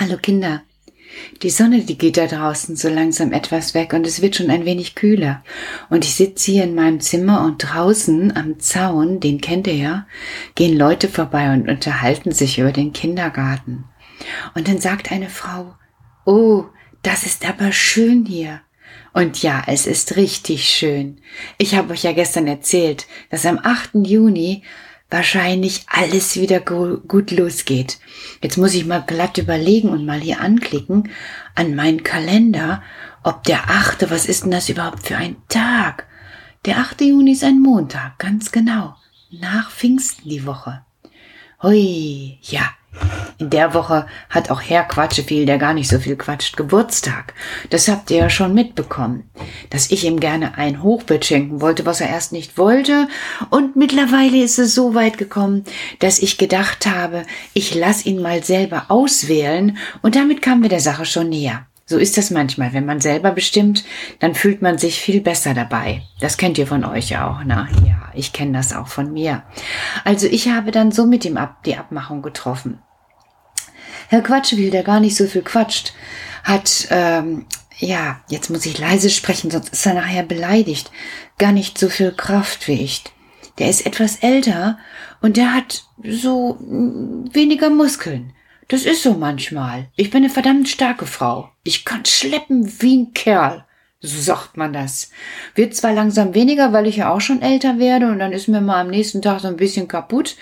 Hallo Kinder. Die Sonne, die geht da draußen so langsam etwas weg und es wird schon ein wenig kühler. Und ich sitze hier in meinem Zimmer und draußen am Zaun, den kennt ihr ja, gehen Leute vorbei und unterhalten sich über den Kindergarten. Und dann sagt eine Frau, oh, das ist aber schön hier. Und ja, es ist richtig schön. Ich habe euch ja gestern erzählt, dass am 8. Juni wahrscheinlich alles wieder gut losgeht. Jetzt muss ich mal glatt überlegen und mal hier anklicken an meinen Kalender, ob der achte, was ist denn das überhaupt für ein Tag? Der 8. Juni ist ein Montag, ganz genau. Nach Pfingsten die Woche. Hui, ja, in der Woche hat auch Herr Quatscheviel, der gar nicht so viel quatscht, Geburtstag. Das habt ihr ja schon mitbekommen. Dass ich ihm gerne ein Hochbett schenken wollte, was er erst nicht wollte. Und mittlerweile ist es so weit gekommen, dass ich gedacht habe, ich lass ihn mal selber auswählen. Und damit kamen wir der Sache schon näher. So ist das manchmal. Wenn man selber bestimmt, dann fühlt man sich viel besser dabei. Das kennt ihr von euch auch, ne? Ja, ich kenne das auch von mir. Also ich habe dann so mit ihm ab, die Abmachung getroffen. Herr Quatschewil, der gar nicht so viel quatscht, hat, ähm, ja, jetzt muss ich leise sprechen, sonst ist er nachher beleidigt, gar nicht so viel Kraft wie ich. Der ist etwas älter und der hat so mm, weniger Muskeln. Das ist so manchmal. Ich bin eine verdammt starke Frau. Ich kann schleppen wie ein Kerl. So sagt man das. Wird zwar langsam weniger, weil ich ja auch schon älter werde und dann ist mir mal am nächsten Tag so ein bisschen kaputt,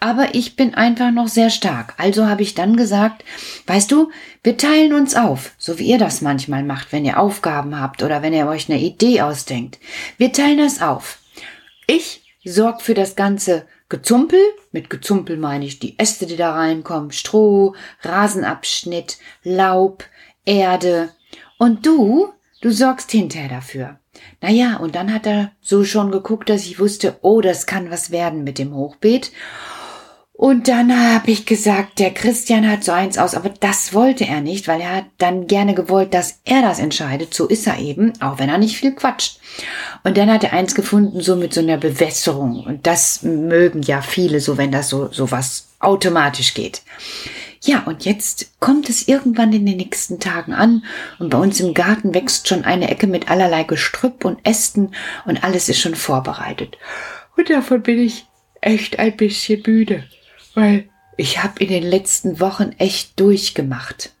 aber ich bin einfach noch sehr stark. Also habe ich dann gesagt, weißt du, wir teilen uns auf, so wie ihr das manchmal macht, wenn ihr Aufgaben habt oder wenn ihr euch eine Idee ausdenkt. Wir teilen das auf. Ich sorg für das ganze Gezumpel, mit Gezumpel meine ich die Äste, die da reinkommen, Stroh, Rasenabschnitt, Laub, Erde. Und du Du sorgst hinterher dafür. Naja, und dann hat er so schon geguckt, dass ich wusste, oh, das kann was werden mit dem Hochbeet. Und dann habe ich gesagt, der Christian hat so eins aus, aber das wollte er nicht, weil er hat dann gerne gewollt, dass er das entscheidet. So ist er eben, auch wenn er nicht viel quatscht. Und dann hat er eins gefunden, so mit so einer Bewässerung. Und das mögen ja viele, so wenn das so, so was automatisch geht. Ja, und jetzt kommt es irgendwann in den nächsten Tagen an und bei uns im Garten wächst schon eine Ecke mit allerlei Gestrüpp und Ästen und alles ist schon vorbereitet. Und davon bin ich echt ein bisschen müde, weil ich habe in den letzten Wochen echt durchgemacht.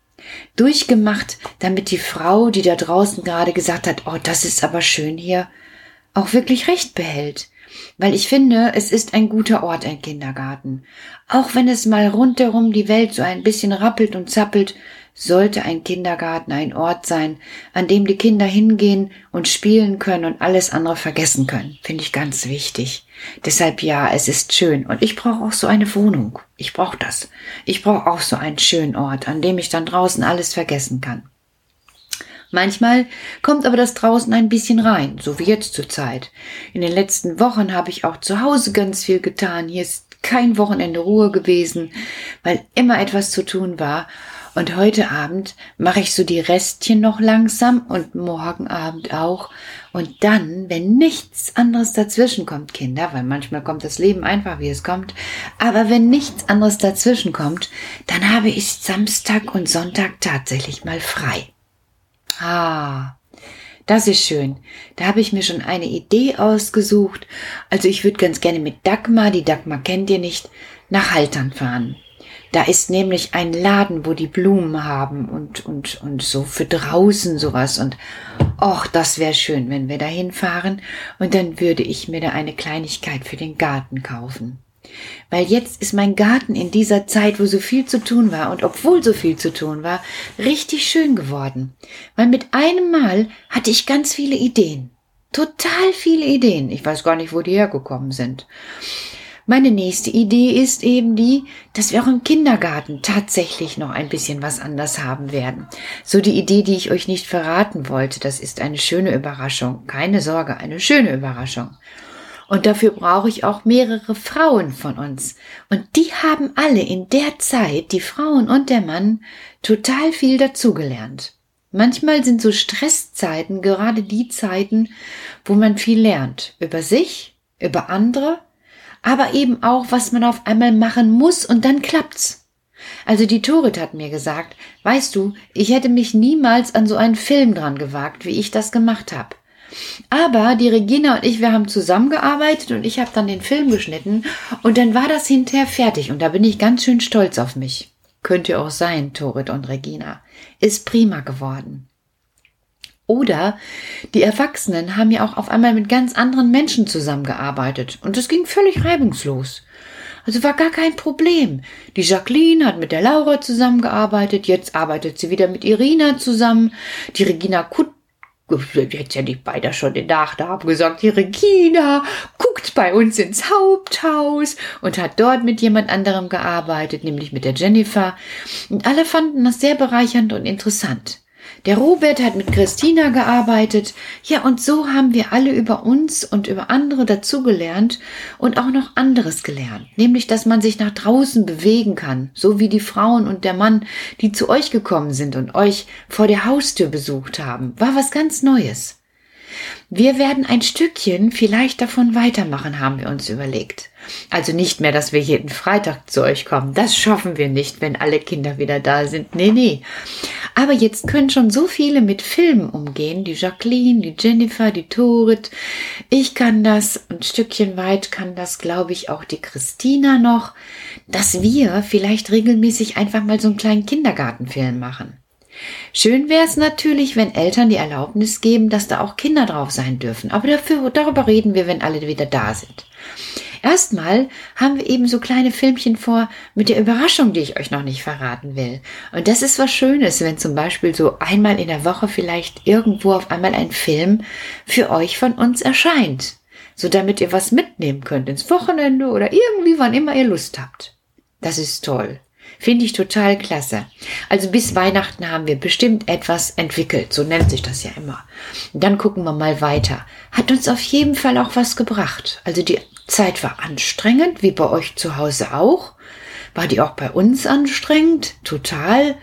Durchgemacht, damit die Frau, die da draußen gerade gesagt hat, oh, das ist aber schön hier, auch wirklich recht behält. Weil ich finde, es ist ein guter Ort, ein Kindergarten. Auch wenn es mal rundherum die Welt so ein bisschen rappelt und zappelt, sollte ein Kindergarten ein Ort sein, an dem die Kinder hingehen und spielen können und alles andere vergessen können. Finde ich ganz wichtig. Deshalb ja, es ist schön. Und ich brauche auch so eine Wohnung. Ich brauche das. Ich brauche auch so einen schönen Ort, an dem ich dann draußen alles vergessen kann. Manchmal kommt aber das draußen ein bisschen rein, so wie jetzt zur Zeit. In den letzten Wochen habe ich auch zu Hause ganz viel getan. Hier ist kein Wochenende Ruhe gewesen, weil immer etwas zu tun war. Und heute Abend mache ich so die Restchen noch langsam und morgen Abend auch. Und dann, wenn nichts anderes dazwischen kommt, Kinder, weil manchmal kommt das Leben einfach, wie es kommt, aber wenn nichts anderes dazwischen kommt, dann habe ich Samstag und Sonntag tatsächlich mal frei. Ah, das ist schön. Da habe ich mir schon eine Idee ausgesucht. Also ich würde ganz gerne mit Dagmar, die Dagmar kennt ihr nicht, nach Haltern fahren. Da ist nämlich ein Laden, wo die Blumen haben und, und, und so für draußen sowas. Und och, das wäre schön, wenn wir da hinfahren. Und dann würde ich mir da eine Kleinigkeit für den Garten kaufen. Weil jetzt ist mein Garten in dieser Zeit, wo so viel zu tun war und obwohl so viel zu tun war, richtig schön geworden. Weil mit einem Mal hatte ich ganz viele Ideen. Total viele Ideen. Ich weiß gar nicht, wo die hergekommen sind. Meine nächste Idee ist eben die, dass wir auch im Kindergarten tatsächlich noch ein bisschen was anders haben werden. So die Idee, die ich euch nicht verraten wollte, das ist eine schöne Überraschung. Keine Sorge, eine schöne Überraschung. Und dafür brauche ich auch mehrere Frauen von uns. Und die haben alle in der Zeit, die Frauen und der Mann, total viel dazugelernt. Manchmal sind so Stresszeiten gerade die Zeiten, wo man viel lernt. Über sich, über andere, aber eben auch, was man auf einmal machen muss und dann klappt's. Also die Torit hat mir gesagt, weißt du, ich hätte mich niemals an so einen Film dran gewagt, wie ich das gemacht habe. Aber die Regina und ich, wir haben zusammengearbeitet und ich habe dann den Film geschnitten und dann war das hinterher fertig und da bin ich ganz schön stolz auf mich. Könnte auch sein, Torit und Regina. Ist prima geworden. Oder die Erwachsenen haben ja auch auf einmal mit ganz anderen Menschen zusammengearbeitet und es ging völlig reibungslos. Also war gar kein Problem. Die Jacqueline hat mit der Laura zusammengearbeitet, jetzt arbeitet sie wieder mit Irina zusammen. Die Regina Kut jetzt ja nicht beide schon den Nachnamen gesagt, die Regina guckt bei uns ins Haupthaus und hat dort mit jemand anderem gearbeitet, nämlich mit der Jennifer. Und alle fanden das sehr bereichernd und interessant. Der Robert hat mit Christina gearbeitet. Ja, und so haben wir alle über uns und über andere dazugelernt und auch noch anderes gelernt. Nämlich, dass man sich nach draußen bewegen kann. So wie die Frauen und der Mann, die zu euch gekommen sind und euch vor der Haustür besucht haben. War was ganz Neues. Wir werden ein Stückchen vielleicht davon weitermachen, haben wir uns überlegt. Also nicht mehr, dass wir jeden Freitag zu euch kommen. Das schaffen wir nicht, wenn alle Kinder wieder da sind. Nee, nee. Aber jetzt können schon so viele mit Filmen umgehen. Die Jacqueline, die Jennifer, die Torit. Ich kann das. Ein Stückchen weit kann das, glaube ich, auch die Christina noch. Dass wir vielleicht regelmäßig einfach mal so einen kleinen Kindergartenfilm machen. Schön wäre es natürlich, wenn Eltern die Erlaubnis geben, dass da auch Kinder drauf sein dürfen. Aber dafür, darüber reden wir, wenn alle wieder da sind. Erstmal haben wir eben so kleine Filmchen vor mit der Überraschung, die ich euch noch nicht verraten will. Und das ist was Schönes, wenn zum Beispiel so einmal in der Woche vielleicht irgendwo auf einmal ein Film für euch von uns erscheint. So damit ihr was mitnehmen könnt ins Wochenende oder irgendwie wann immer ihr Lust habt. Das ist toll. Finde ich total klasse. Also bis Weihnachten haben wir bestimmt etwas entwickelt, so nennt sich das ja immer. Und dann gucken wir mal weiter. Hat uns auf jeden Fall auch was gebracht. Also die Zeit war anstrengend, wie bei euch zu Hause auch. War die auch bei uns anstrengend? Total.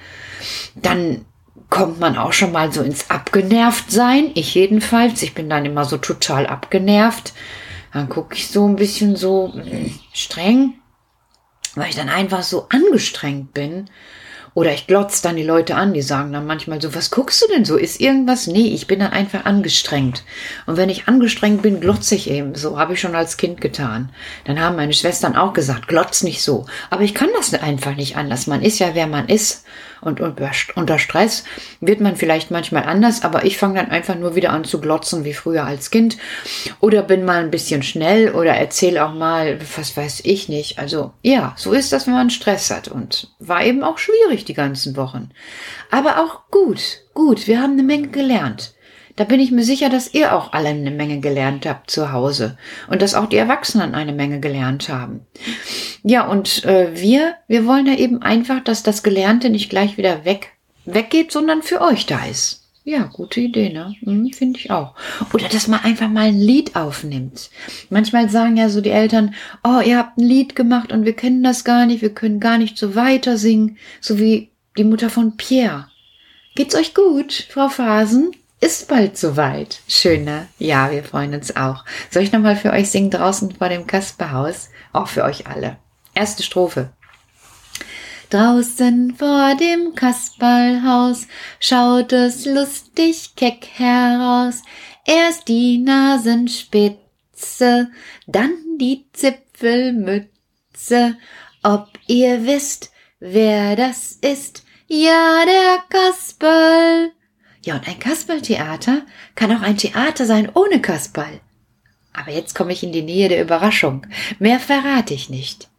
Dann kommt man auch schon mal so ins Abgenervt sein. Ich jedenfalls. Ich bin dann immer so total abgenervt. Dann gucke ich so ein bisschen so hm, streng weil ich dann einfach so angestrengt bin. Oder ich glotz dann die Leute an, die sagen dann manchmal so, was guckst du denn so? Ist irgendwas? Nee, ich bin dann einfach angestrengt. Und wenn ich angestrengt bin, glotze ich eben. So habe ich schon als Kind getan. Dann haben meine Schwestern auch gesagt, glotz nicht so. Aber ich kann das einfach nicht anders. Man ist ja, wer man ist. Und unter Stress wird man vielleicht manchmal anders, aber ich fange dann einfach nur wieder an zu glotzen wie früher als Kind. Oder bin mal ein bisschen schnell oder erzähle auch mal, was weiß ich nicht. Also ja, so ist das, wenn man Stress hat. Und war eben auch schwierig die ganzen Wochen. Aber auch gut, gut, wir haben eine Menge gelernt. Da bin ich mir sicher, dass ihr auch alle eine Menge gelernt habt zu Hause und dass auch die Erwachsenen eine Menge gelernt haben. Ja, und äh, wir, wir wollen ja eben einfach, dass das Gelernte nicht gleich wieder weg, weggeht, sondern für euch da ist. Ja, gute Idee, ne? Hm, Finde ich auch. Oder dass man einfach mal ein Lied aufnimmt. Manchmal sagen ja so die Eltern, oh, ihr habt ein Lied gemacht und wir kennen das gar nicht, wir können gar nicht so weiter singen, so wie die Mutter von Pierre. Geht's euch gut, Frau Phasen? ist bald soweit. Schöner. Ja, wir freuen uns auch. Soll ich nochmal für euch singen draußen vor dem Kasperhaus? Auch für euch alle. Erste Strophe. Draußen vor dem Kasperlhaus schaut es lustig keck heraus. Erst die Nasenspitze, dann die Zipfelmütze. Ob ihr wisst, wer das ist? Ja, der Kasperl. Ja, und ein Kasperltheater kann auch ein Theater sein ohne Kasperl. Aber jetzt komme ich in die Nähe der Überraschung. Mehr verrate ich nicht.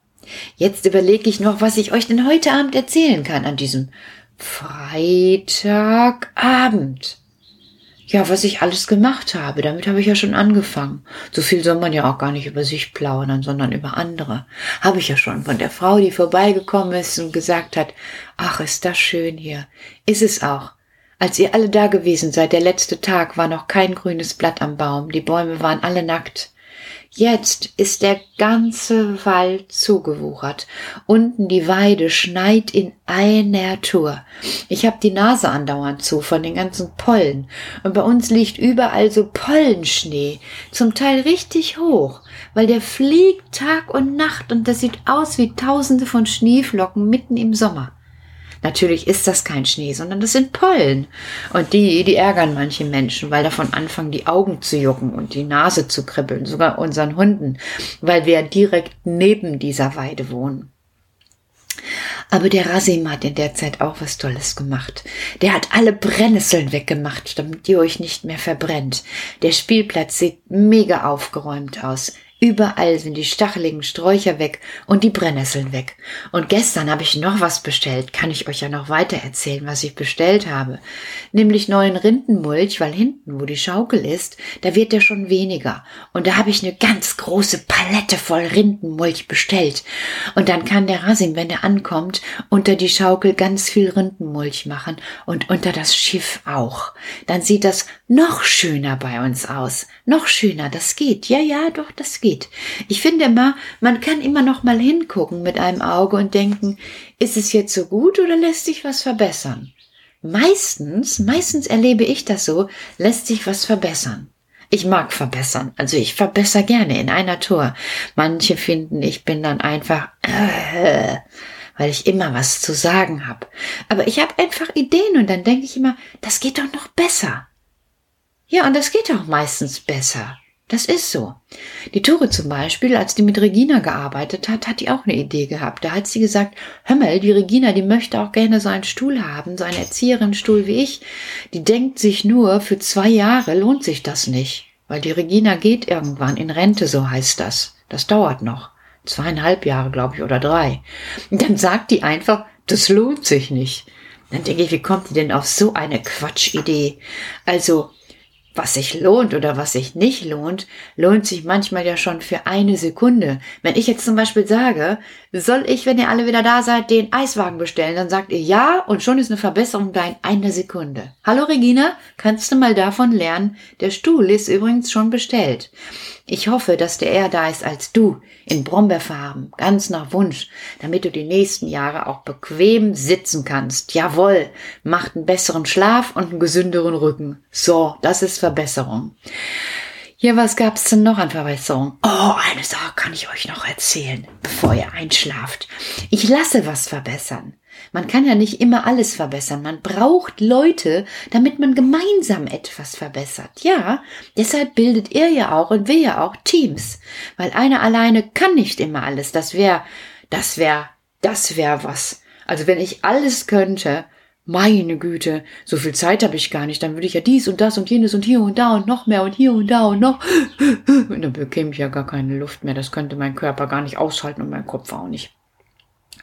Jetzt überlege ich noch, was ich euch denn heute Abend erzählen kann an diesem Freitagabend. Ja, was ich alles gemacht habe, damit habe ich ja schon angefangen. So viel soll man ja auch gar nicht über sich plaudern, sondern über andere. Habe ich ja schon von der Frau, die vorbeigekommen ist und gesagt hat, ach, ist das schön hier. Ist es auch. Als ihr alle da gewesen seid, der letzte Tag, war noch kein grünes Blatt am Baum, die Bäume waren alle nackt. Jetzt ist der ganze Wald zugewuchert. Unten die Weide schneit in einer Tour. Ich habe die Nase andauernd zu von den ganzen Pollen. Und bei uns liegt überall so Pollenschnee, zum Teil richtig hoch, weil der fliegt Tag und Nacht und das sieht aus wie tausende von Schneeflocken mitten im Sommer. Natürlich ist das kein Schnee, sondern das sind Pollen. Und die, die ärgern manche Menschen, weil davon anfangen, die Augen zu jucken und die Nase zu kribbeln, sogar unseren Hunden, weil wir direkt neben dieser Weide wohnen. Aber der Rasim hat in der Zeit auch was Tolles gemacht. Der hat alle Brennnesseln weggemacht, damit ihr euch nicht mehr verbrennt. Der Spielplatz sieht mega aufgeräumt aus. Überall sind die stacheligen Sträucher weg und die Brennnesseln weg. Und gestern habe ich noch was bestellt, kann ich euch ja noch weiter erzählen, was ich bestellt habe. Nämlich neuen Rindenmulch, weil hinten, wo die Schaukel ist, da wird der schon weniger. Und da habe ich eine ganz große Palette voll Rindenmulch bestellt. Und dann kann der Rasim, wenn er ankommt, unter die Schaukel ganz viel Rindenmulch machen und unter das Schiff auch. Dann sieht das noch schöner bei uns aus. Noch schöner, das geht. Ja, ja, doch, das geht. Ich finde immer, man kann immer noch mal hingucken mit einem Auge und denken, ist es jetzt so gut oder lässt sich was verbessern? Meistens, meistens erlebe ich das so, lässt sich was verbessern. Ich mag verbessern, also ich verbessere gerne in einer Tour. Manche finden, ich bin dann einfach, äh, weil ich immer was zu sagen habe. Aber ich habe einfach Ideen und dann denke ich immer, das geht doch noch besser. Ja, und das geht auch meistens besser. Das ist so. Die Tore zum Beispiel, als die mit Regina gearbeitet hat, hat die auch eine Idee gehabt. Da hat sie gesagt, hör mal, die Regina, die möchte auch gerne so einen Stuhl haben, so einen Erzieherinnenstuhl wie ich. Die denkt sich nur, für zwei Jahre lohnt sich das nicht. Weil die Regina geht irgendwann in Rente, so heißt das. Das dauert noch. Zweieinhalb Jahre, glaube ich, oder drei. Und dann sagt die einfach, das lohnt sich nicht. Dann denke ich, wie kommt die denn auf so eine Quatschidee? Also, was sich lohnt oder was sich nicht lohnt, lohnt sich manchmal ja schon für eine Sekunde. Wenn ich jetzt zum Beispiel sage, soll ich, wenn ihr alle wieder da seid, den Eiswagen bestellen, dann sagt ihr ja und schon ist eine Verbesserung da in einer Sekunde. Hallo Regina, kannst du mal davon lernen? Der Stuhl ist übrigens schon bestellt. Ich hoffe, dass der eher da ist als du, in Brombeerfarben, ganz nach Wunsch, damit du die nächsten Jahre auch bequem sitzen kannst. Jawohl, macht einen besseren Schlaf und einen gesünderen Rücken. So, das ist Verbesserung. Ja, was gab's denn noch an Verbesserung? Oh, eine Sache kann ich euch noch erzählen, bevor ihr einschlaft. Ich lasse was verbessern. Man kann ja nicht immer alles verbessern. Man braucht Leute, damit man gemeinsam etwas verbessert. Ja, deshalb bildet ihr ja auch und wir ja auch Teams. Weil einer alleine kann nicht immer alles. Das wäre, das wäre, das wäre was. Also wenn ich alles könnte, meine Güte, so viel Zeit habe ich gar nicht, dann würde ich ja dies und das und jenes und hier und da und noch mehr und hier und da und noch. Und dann bekäme ich ja gar keine Luft mehr. Das könnte mein Körper gar nicht aushalten und mein Kopf auch nicht.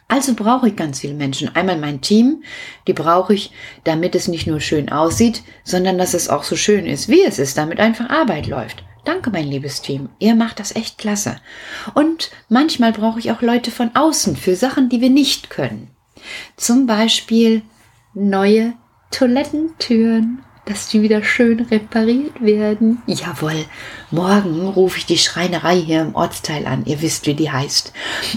Also brauche ich ganz viele Menschen. Einmal mein Team, die brauche ich, damit es nicht nur schön aussieht, sondern dass es auch so schön ist, wie es ist, damit einfach Arbeit läuft. Danke, mein liebes Team. Ihr macht das echt klasse. Und manchmal brauche ich auch Leute von außen für Sachen, die wir nicht können. Zum Beispiel neue Toilettentüren dass die wieder schön repariert werden. Jawohl, morgen rufe ich die Schreinerei hier im Ortsteil an. Ihr wisst, wie die heißt.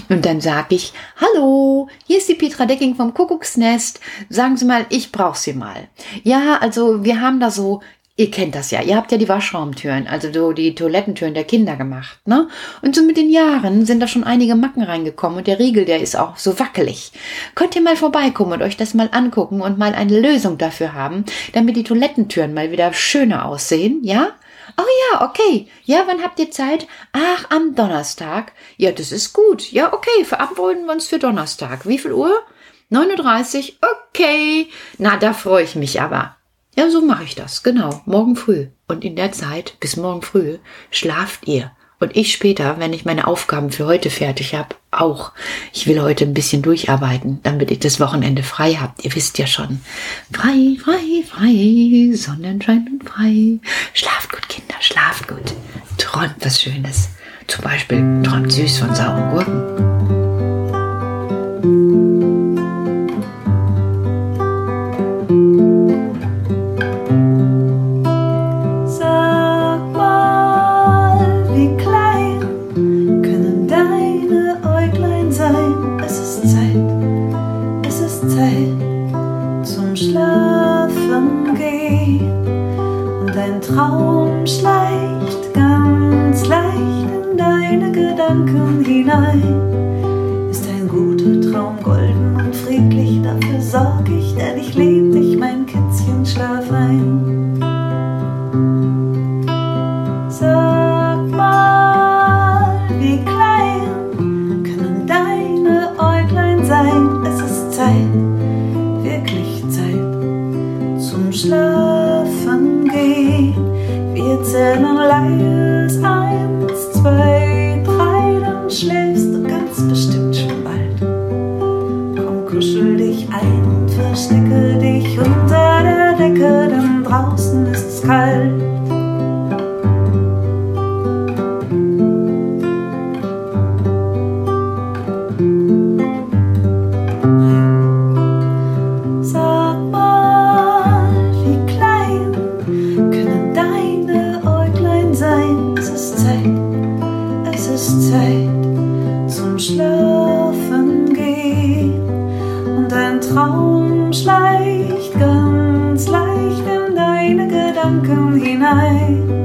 Und dann sage ich, hallo, hier ist die Petra Decking vom Kuckucksnest. Sagen Sie mal, ich brauche Sie mal. Ja, also wir haben da so Ihr kennt das ja. Ihr habt ja die Waschraumtüren, also so die Toilettentüren der Kinder gemacht, ne? Und so mit den Jahren sind da schon einige Macken reingekommen und der Riegel, der ist auch so wackelig. Könnt ihr mal vorbeikommen und euch das mal angucken und mal eine Lösung dafür haben, damit die Toilettentüren mal wieder schöner aussehen, ja? Oh ja, okay. Ja, wann habt ihr Zeit? Ach, am Donnerstag. Ja, das ist gut. Ja, okay, verabreden wir uns für Donnerstag. Wie viel Uhr? 9.30 Uhr. Okay. Na, da freue ich mich aber. Ja, so mache ich das, genau, morgen früh. Und in der Zeit, bis morgen früh, schlaft ihr. Und ich später, wenn ich meine Aufgaben für heute fertig habe, auch. Ich will heute ein bisschen durcharbeiten, damit ich das Wochenende frei habt. Ihr wisst ja schon. Frei, frei, frei, Sonnenschein und frei. Schlaft gut, Kinder, schlaft gut. Träumt was Schönes. Zum Beispiel träumt süß von sauren Gurken. Gedanken hinein. Ist ein guter Traum golden und friedlich, dafür sorg ich, denn ich lieb dich, mein Kätzchen, schlaf ein. Traum schleicht ganz leicht in deine Gedanken hinein.